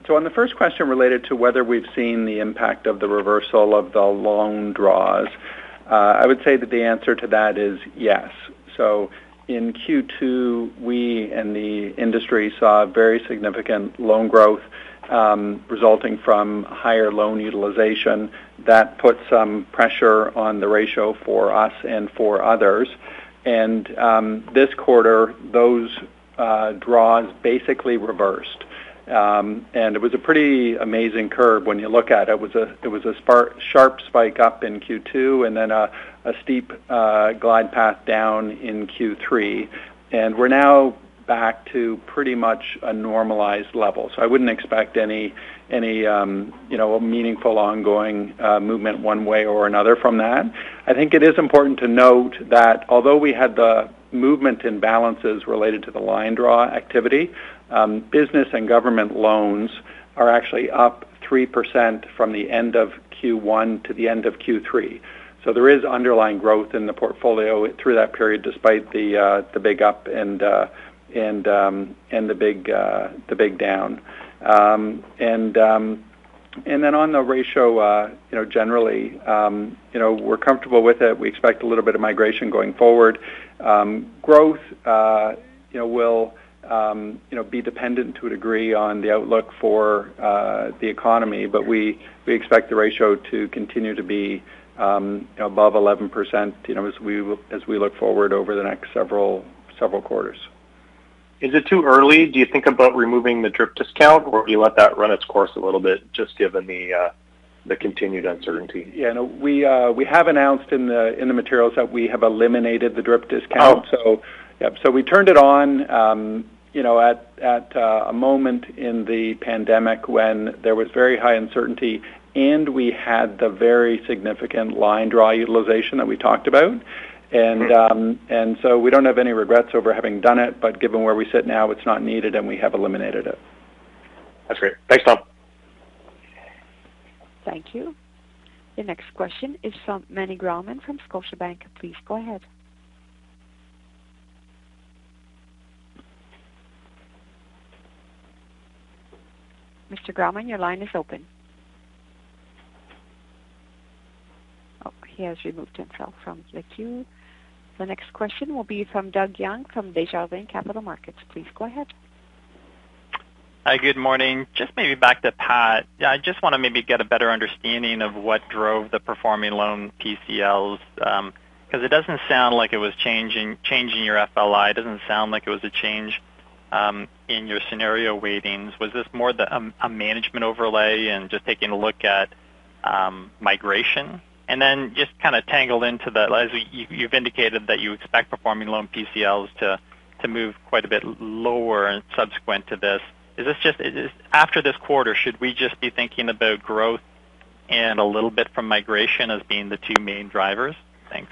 so on the first question related to whether we've seen the impact of the reversal of the loan draws, uh, I would say that the answer to that is yes. So in Q2, we and the industry saw very significant loan growth um, resulting from higher loan utilization. That put some pressure on the ratio for us and for others. And um, this quarter, those uh, draws basically reversed. Um, and it was a pretty amazing curve when you look at it. It was a it was a spar- sharp spike up in Q2 and then a, a steep uh, glide path down in Q3, and we're now back to pretty much a normalized level. So I wouldn't expect any any um, you know meaningful ongoing uh, movement one way or another from that. I think it is important to note that although we had the movement in balances related to the line draw activity, Um, business and government loans are actually up 3% from the end of Q1 to the end of Q3. So There is underlying growth in the portfolio through that period, despite the uh, the big up and uh, and um, and the big uh, the big down. Um, and and then on the ratio, uh, you know, generally, um, you know, we're comfortable with it. We expect a little bit of migration going forward. Growth uh, you know, will Um, be dependent to a degree on the outlook for uh, the economy, but we we expect the ratio to continue to be um, above 11% you know, as we as we look forward over the next several several quarters. Is it too early, do you think about removing the DRIP discount, or do you let that run its course a little bit, just given the uh, the continued uncertainty? Yeah, no, we uh, we have announced in the in the materials that we have eliminated the DRIP discount. Oh. so so We turned it on um, at at a moment in the pandemic when there was very high uncertainty, and we had the very significant line draw utilization that we talked about. And, um, and so we don't have any regrets over having done it, but given where we sit now, it's not needed, and we have eliminated it. That's great. Thanks, Tom. Thank you. The next question is from Meny Grauman from Scotiabank. Please go ahead. Mr. Grauman, your line is open. Oh, he has removed himself from the queue. The next question will be from Doug Young from Desjardins Capital Markets. Please go ahead. Hi, good morning. Just maybe back to Pat. Yeah, I just want to maybe get a better understanding of what drove the performing loan PCLs, because um, it doesn't sound like it was changing your FLI. It doesn't sound like it was a change Um, your scenario weightings. Was this more um, a management overlay and just taking a look at um, migration? And then just kind of tangled into that, as you've indicated that you expect performing loan PCLs to move quite a bit lower and subsequent to this. Is this just after this quarter, should we just be thinking about growth and a little bit from migration as being the two main drivers? Thanks.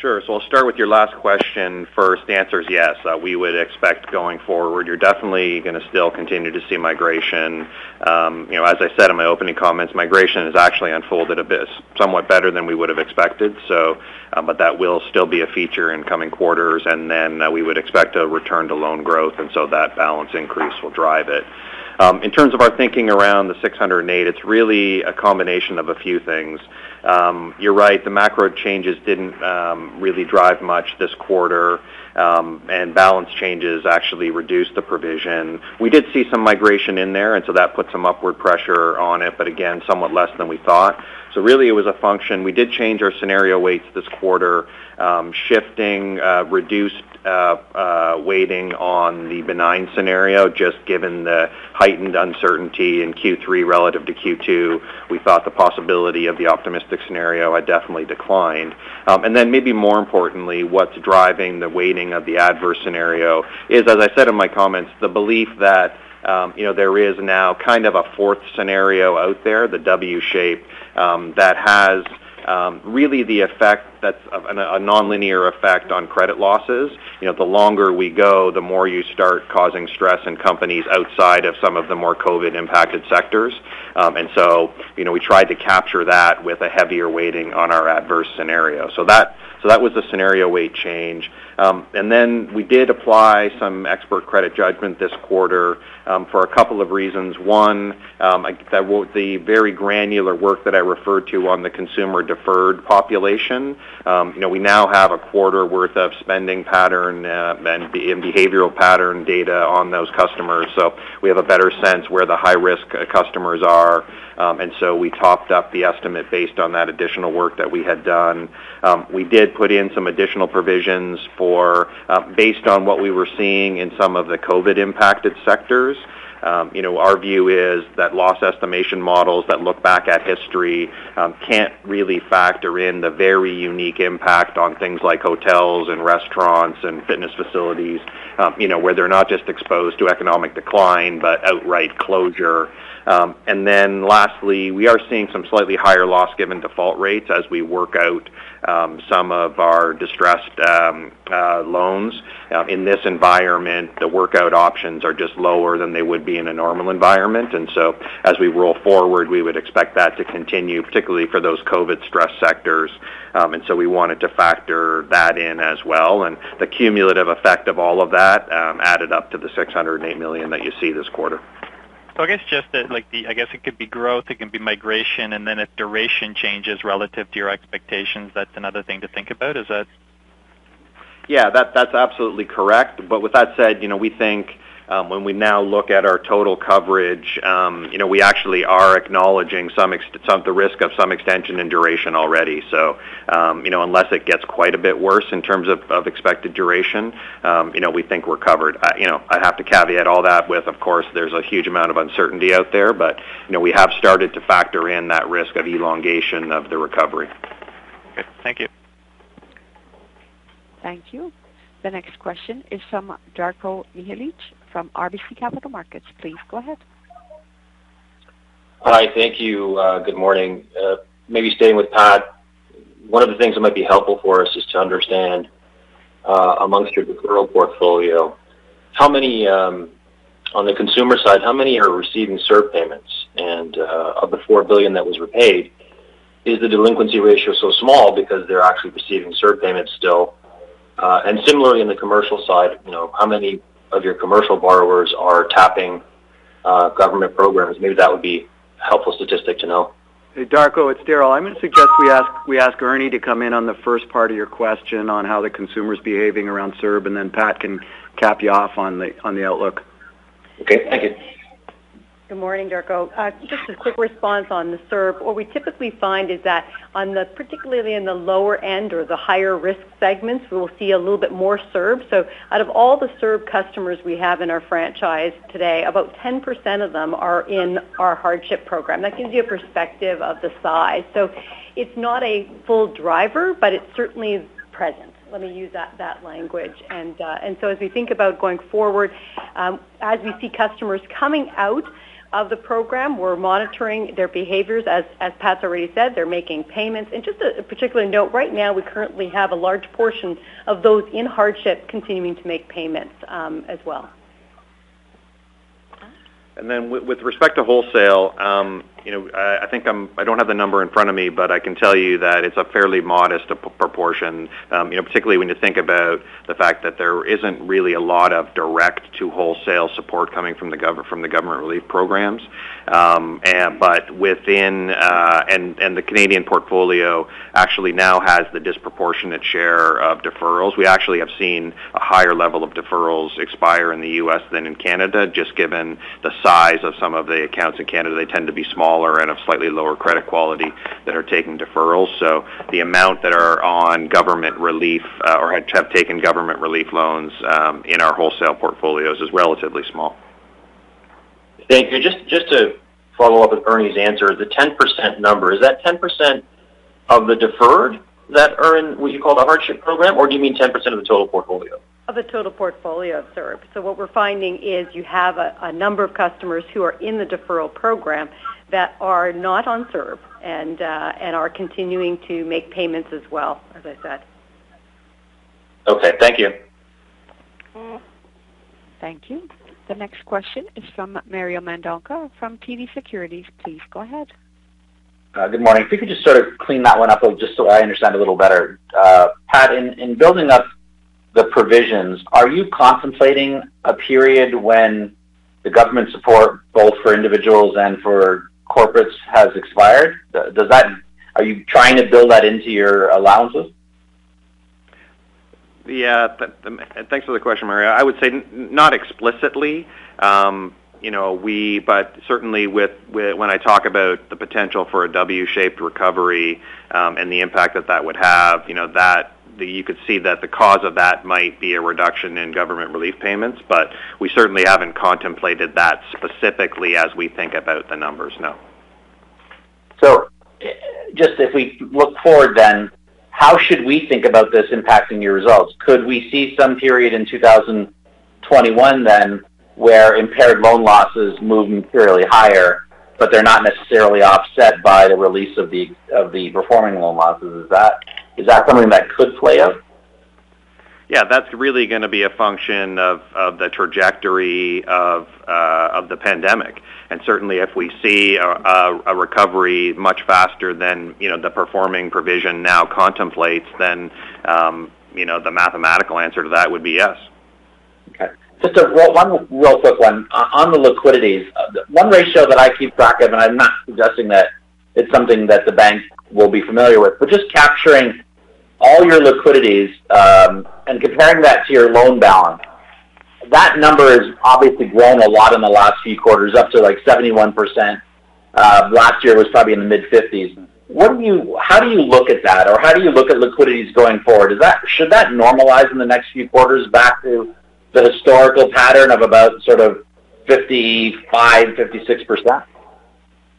Sure. So I'll start with your last question first. The answer is yes. We would expect going forward, you're definitely going to still continue to see migration. Um, you know, as I said in my opening comments, migration has actually unfolded a bit somewhat better than we would have expected. So, uh, but that will still be a feature in coming quarters, and then we would expect a return to loan growth, and so that balance increase will drive it. Um, in terms of our thinking around the 608, it's really a combination of a few things. Um, you're right, the macro changes didn't um, really drive much this quarter, Um, and balance changes actually reduced the provision. We did see some migration in there, and so that put some upward pressure on it, but again, somewhat less than we thought. So really it was a function. We did change our scenario weights this quarter, um, shifting uh, reduced uh, uh, weighting on the benign scenario, just given the heightened uncertainty in Q3 relative to Q2. We thought the possibility of the optimistic scenario had definitely declined. Um, and then maybe more importantly, what's driving the weighting of the adverse scenario is, as I said in my comments, the belief that um, you know there is now kind of a fourth scenario out there, the W shape, um, that has um, really the effect that's a nonlinear effect on credit losses. You know, The longer we go, the more you start causing stress in companies outside of some of the more COVID-impacted sectors. And so you know, we tried to capture that with a heavier weighting on our adverse scenario. So that was the scenario weight change. Um, and then we did apply some expert credit judgment this quarter um, for a couple of reasons. One, um, the very granular work that I referred to on the consumer deferred population. Um, you know, we now have a quarter worth of spending pattern uh, and behavioral pattern data on those customers. So we have a better sense where the high-risk uh, customers are. Um, and so we topped up the estimate based on that additional work that we had done. Um, we did put in some additional provisions for uh, based on what we were seeing in some of the COVID impacted sectors. Um, you know, our view is that loss estimation models that look back at history um, can't really factor in the very unique impact on things like hotels and restaurants and fitness facilities, um, you know, where they're not just exposed to economic decline, but outright closure. Um, and then lastly, we are seeing some slightly higher loss given default rates as we work out um, some of our distressed um, uh, loans. Uh, in this environment, the workout options are just lower than they would be in a normal environment. And so as we roll forward, we would expect that to continue, particularly for those COVID stress sectors. Um, and so we wanted to factor that in as well. And the cumulative effect of all of that um, added up to the 608 million that you see this quarter. So I guess just that, like the, I guess it could be growth, it can be migration, and then if duration changes relative to your expectations, that's another thing to think about. Is that? Yeah, that that's absolutely correct. But with that said, you know, we think when we now look at our total coverage, um, you know, we actually are acknowledging some, ex- some the risk of some extension in duration already. So, um, you know, unless it gets quite a bit worse in terms of, of expected duration, um, you know, we think we're covered. I, you know, I have to caveat all that with, of course, there's a huge amount of uncertainty out there, but you know, we have started to factor in that risk of elongation of the recovery. Okay, thank you. Thank you. The next question is from Darko Mihelic from RBC Capital Markets. Please go ahead. Hi. Thank you. Uh, good morning. Uh, maybe staying with Pat, one of the things that might be helpful for us is to understand, uh, amongst your deferral portfolio, how many, um, on the consumer side, how many are receiving CERB payments? And Of the 4 billion that was repaid, is the delinquency ratio so small because they're actually receiving CERB payments still? And Similarly, in the commercial side, you know, how many of your commercial borrowers are tapping uh, government programs? Maybe that would be a helpful statistic to know. Hey, Darko, it's Darryl. I'm going to suggest we ask we ask Ernie to come in on the first part of your question on how the consumer's behaving around CERB, and then Pat can cap you off on the on the outlook. Okay, thank you. Good morning, Darko. Uh, just a quick response on the CERB. What we typically find is that on the, particularly in the lower end or the higher risk segments, we will see a little bit more CERB. So out of all the CERB customers we have in our franchise today, about 10% of them are in our hardship program. That gives you a perspective of the size. So it's not a full driver, but it certainly present let me use that, that language. And, uh, and so as we think about going forward, um, as we see customers coming out of the program. We're monitoring their behaviors. As, as Pat's already said, they're making payments. And just a, a particular note, right now we currently have a large portion of those in hardship continuing to make payments um, as well. And then with, respect to wholesale, um, you know, I, I think I'm, I don't have the number in front of me, but I can tell you that it's a fairly modest proportion, um, you know, particularly when you think about the fact that there isn't really a lot of direct to wholesale support coming from the government, from the government relief programs. Um, and, but within, uh, and, and the Canadian portfolio actually now has the disproportionate share of deferrals. We actually have seen a higher level of deferrals expire in the U.S. than in Canada, just given the size of some of the accounts in Canada. They tend to be smaller and of slightly lower credit quality that are taking deferrals. So the amount that are on government relief uh, or have taken government relief loans um, in our wholesale portfolios is relatively small. Thank you. Just just to follow up with Ernie's answer, the 10% number, is that 10% of the deferred that are in what you call the hardship program, or do you mean 10% of the total portfolio? Of the total portfolio of CERB. So what we're finding is you have a, a number of customers who are in the deferral program that are not on CERB and, uh, and are continuing to make payments as well, as I said. Okay, thank you. Thank you. The next question is from Mario Mendonca from TD Securities. Please go ahead. Uh, good morning. If you could just sort of clean that one up just so I understand a little better. Uh, Pat, in, in building up the provisions, are you contemplating a period when the government support, both for individuals and for corporates, has expired? Does that are you trying to build that into your allowances? Yeah, th- th- thanks for the question, Maria. I would say n- not explicitly. Um, you know, we, but certainly with, with when I talk about the potential for a W-shaped recovery um, and the impact that that would have, you know, that the, you could see that the cause of that might be a reduction in government relief payments, but we certainly haven't contemplated that specifically as we think about the numbers. No. So, just if we look forward, then how should we think about this impacting your results? Could we see some period in 2021 then where impaired loan losses move materially higher, but they're not necessarily offset by the release of the of the performing loan losses. Is that is that something that could play out? Yeah, that's really going to be a function of, of the trajectory of uh, of the pandemic, and certainly if we see a, a, a recovery much faster than you know the performing provision now contemplates, then um, you know the mathematical answer to that would be yes. Okay. Just a, one real quick one. On the liquidities, uh, one ratio that I keep track of, and I'm not suggesting that it's something that the bank will be familiar with, but just capturing all your liquidities um, and comparing that to your loan balance. That number has obviously grown a lot in the last few quarters, up to like 71%. Uh, last year was probably in the mid-50s. What do you? How do you look at that, or how do you look at liquidities going forward? Is that should that normalize in the next few quarters back to the historical pattern of about sort of 55, 56%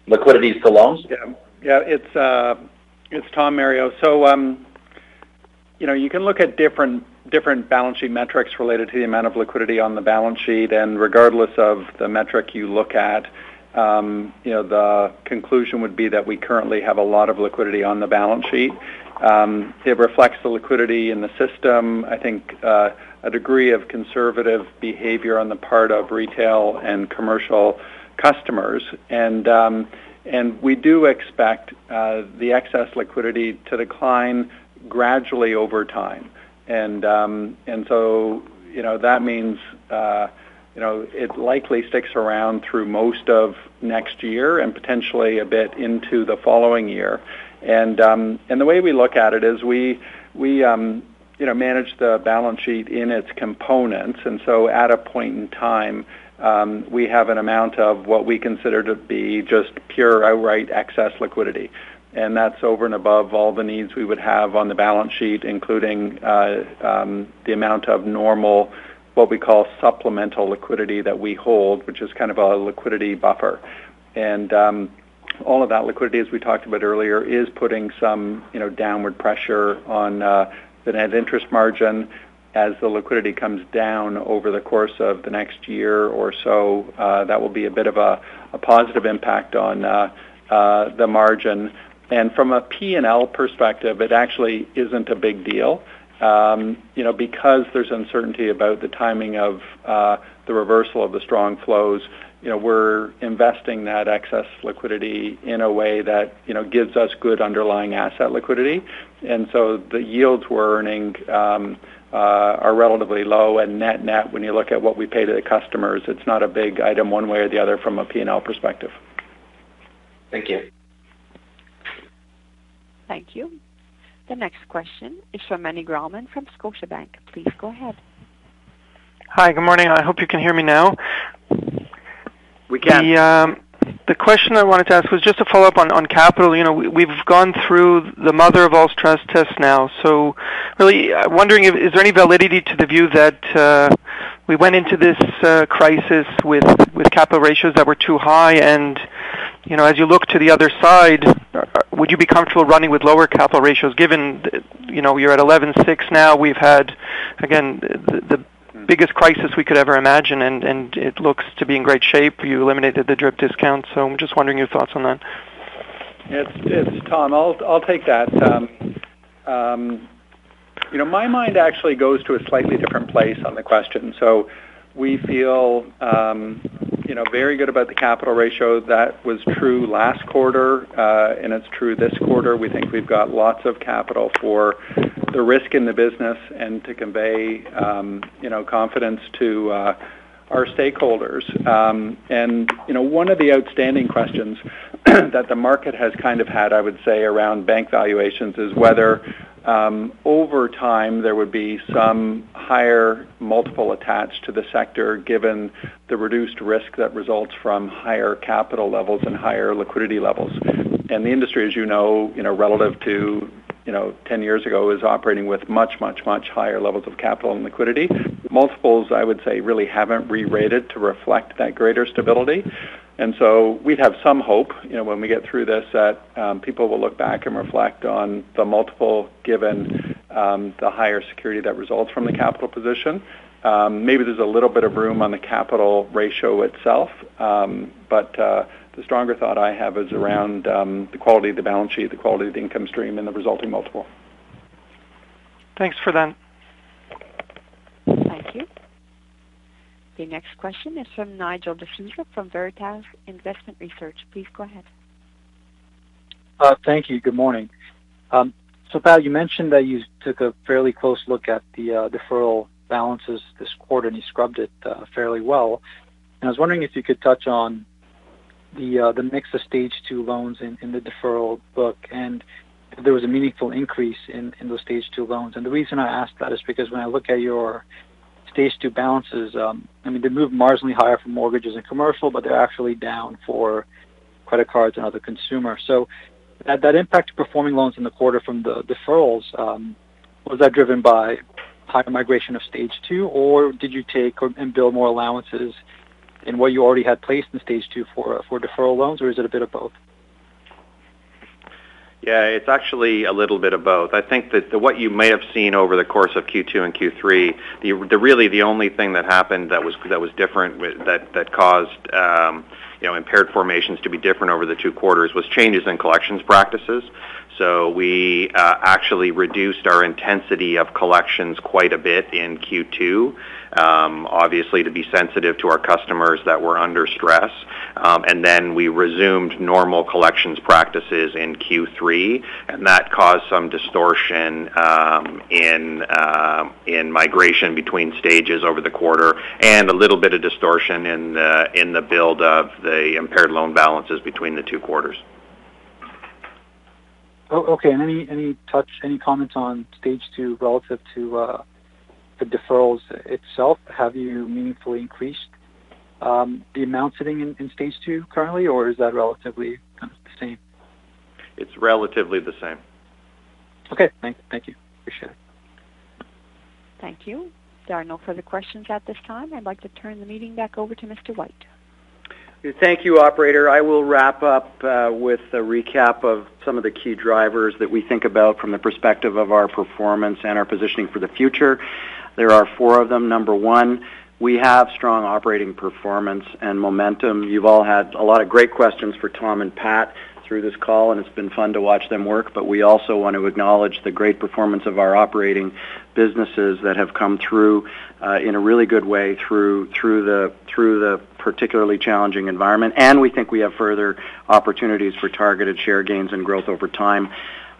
liquidities to loans? Yeah. Yeah, it's uh, it's Tom Mario. So, um, you know, you can look at different different balance sheet metrics related to the amount of liquidity on the balance sheet, and regardless of the metric you look at, um, you know, the conclusion would be that we currently have a lot of liquidity on the balance sheet. Um, it reflects the liquidity in the system. I think uh, a degree of conservative behavior on the part of retail and commercial customers. And um, and we do expect uh, the excess liquidity to decline gradually over time. And um, and so you know that means uh, you know it likely sticks around through most of next year and potentially a bit into the following year. And um, and the way we look at it is we we um, you know, manage the balance sheet in its components. And so at a point in time, um, we have an amount of what we consider to be just pure outright excess liquidity. And that's over and above all the needs we would have on the balance sheet, including uh, um, the amount of normal, what we call supplemental liquidity that we hold, which is kind of a liquidity buffer. And um, all of that liquidity, as we talked about earlier, is putting some, you know, downward pressure on uh, the net interest margin as the liquidity comes down over the course of the next year or so. Uh, that will be a bit of a, positive impact on the margin. And from a P&L perspective, it actually isn't a big deal. Um, you know, because there's uncertainty about the timing of uh, the reversal of the strong flows, you know, we're investing that excess liquidity in a way that, you know, gives us good underlying asset liquidity. And so the yields we're earning um, uh, are relatively low, and net-net, when you look at what we pay to the customers, it's not a big item one way or the other from a P&L perspective. Thank you. Thank you. The next question is from Meny Grauman from Scotiabank. Please go ahead. Hi, good morning. I hope you can hear me now. We can. The, um, the question I wanted to ask was just to follow up on, on capital. You know, we, have gone through the mother of all stress tests now. So, really, I'm wondering if is there any validity to the view that uh, we went into this uh, crisis with with capital ratios that were too high, and you know, as you look to the other side, uh, would you be comfortable running with lower capital ratios? Given, you know, you're at 11.6 now. We've had, again, the, the biggest crisis we could ever imagine, and, and it looks to be in great shape. You eliminated the drip discount, so I'm just wondering your thoughts on that. It's, it's Tom. I'll, I'll take that. Um, um, you know, my mind actually goes to a slightly different place on the question. So we feel, um, you know, very good about the capital ratio. That was true last quarter, uh, and it's true this quarter. We think we've got lots of capital for the risk in the business and to convey, um, you know, confidence to uh, our stakeholders. Um, and you know, one of the outstanding questions that the market has kind of had, I would say, around bank valuations is whether um, over time there would be some higher multiple attached to the sector given the reduced risk that results from higher capital levels and higher liquidity levels. And the industry, as you know, you know, relative to you know, 10 years ago is operating with much, much, much higher levels of capital and liquidity. Multiples, I would say, really haven't re-rated to reflect that greater stability. And so we'd have some hope, you know, when we get through this that um, people will look back and reflect on the multiple given um, the higher security that results from the capital position. Um, maybe there's a little bit of room on the capital ratio itself, um, but uh, the stronger thought I have is around um, the quality of the balance sheet, the quality of the income stream, and the resulting multiple. Thanks for that. Thank you. The next question is from Nigel D'Souza from Veritas Investment Research. Please go ahead. Uh, thank you. Good morning. Um, so, Pat, you mentioned that you took a fairly close look at the uh, deferral balances this quarter, and you scrubbed it uh, fairly well. And I was wondering if you could touch on the uh, the mix of stage two loans in, in the deferral book, and there was a meaningful increase in, in those stage two loans. And the reason I ask that is because when I look at your stage two balances, um, I mean they move marginally higher for mortgages and commercial, but they're actually down for credit cards and other consumer. So that that impact performing loans in the quarter from the deferrals um, was that driven by higher migration of stage two, or did you take or, and build more allowances in what you already had placed in stage two for for deferral loans, or is it a bit of both? Yeah, it's actually a little bit of both. I think that the, what you may have seen over the course of Q2 and Q3, the, the really the only thing that happened that was that was different with, that that caused um, you know impaired formations to be different over the two quarters was changes in collections practices. So we uh, actually reduced our intensity of collections quite a bit in Q2 um, obviously to be sensitive to our customers that were under stress. Um, and then we resumed normal collections practices in Q3, and that caused some distortion um, in uh, in migration between stages over the quarter, and a little bit of distortion in the in the build of the impaired loan balances between the two quarters. Oh, okay. And any any touch, any comments on stage two relative to uh, the deferrals itself, have you meaningfully increased um, the amount sitting in, in stage two currently, or is that relatively kind of the same? It's relatively the same. Okay. Thank, thank you. Appreciate it. Thank you. There are no further questions at this time. I'd like to turn the meeting back over to Mr. White. Thank you, operator. I will wrap up uh, with a recap of some of the key drivers that we think about from the perspective of our performance and our positioning for the future. There are four of them. Number one, we have strong operating performance and momentum. You've all had a lot of great questions for Tom and Pat through this call, and it's been fun to watch them work. But we also want to acknowledge the great performance of our operating businesses that have come through uh, in a really good way through through the through the particularly challenging environment. And we think we have further opportunities for targeted share gains and growth over time.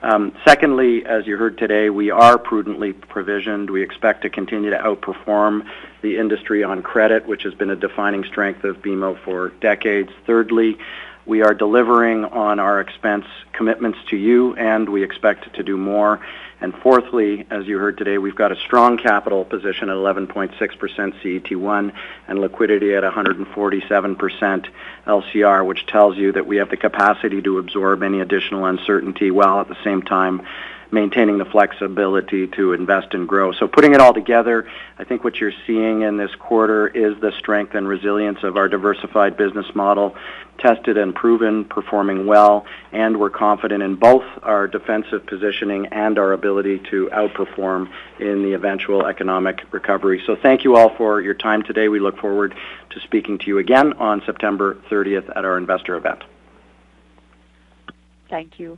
Um, secondly, as you heard today, we are prudently provisioned. We expect to continue to outperform the industry on credit, which has been a defining strength of BMO for decades. Thirdly, we are delivering on our expense commitments to you, and we expect to do more. And fourthly, as you heard today, we've got a strong capital position at 11.6% CET1 and liquidity at 147% LCR, which tells you that we have the capacity to absorb any additional uncertainty while at the same time maintaining the flexibility to invest and grow. So putting it all together, I think what you're seeing in this quarter is the strength and resilience of our diversified business model, tested and proven, performing well, and we're confident in both our defensive positioning and our ability to outperform in the eventual economic recovery. So thank you all for your time today. We look forward to speaking to you again on September 30th at our investor event. Thank you.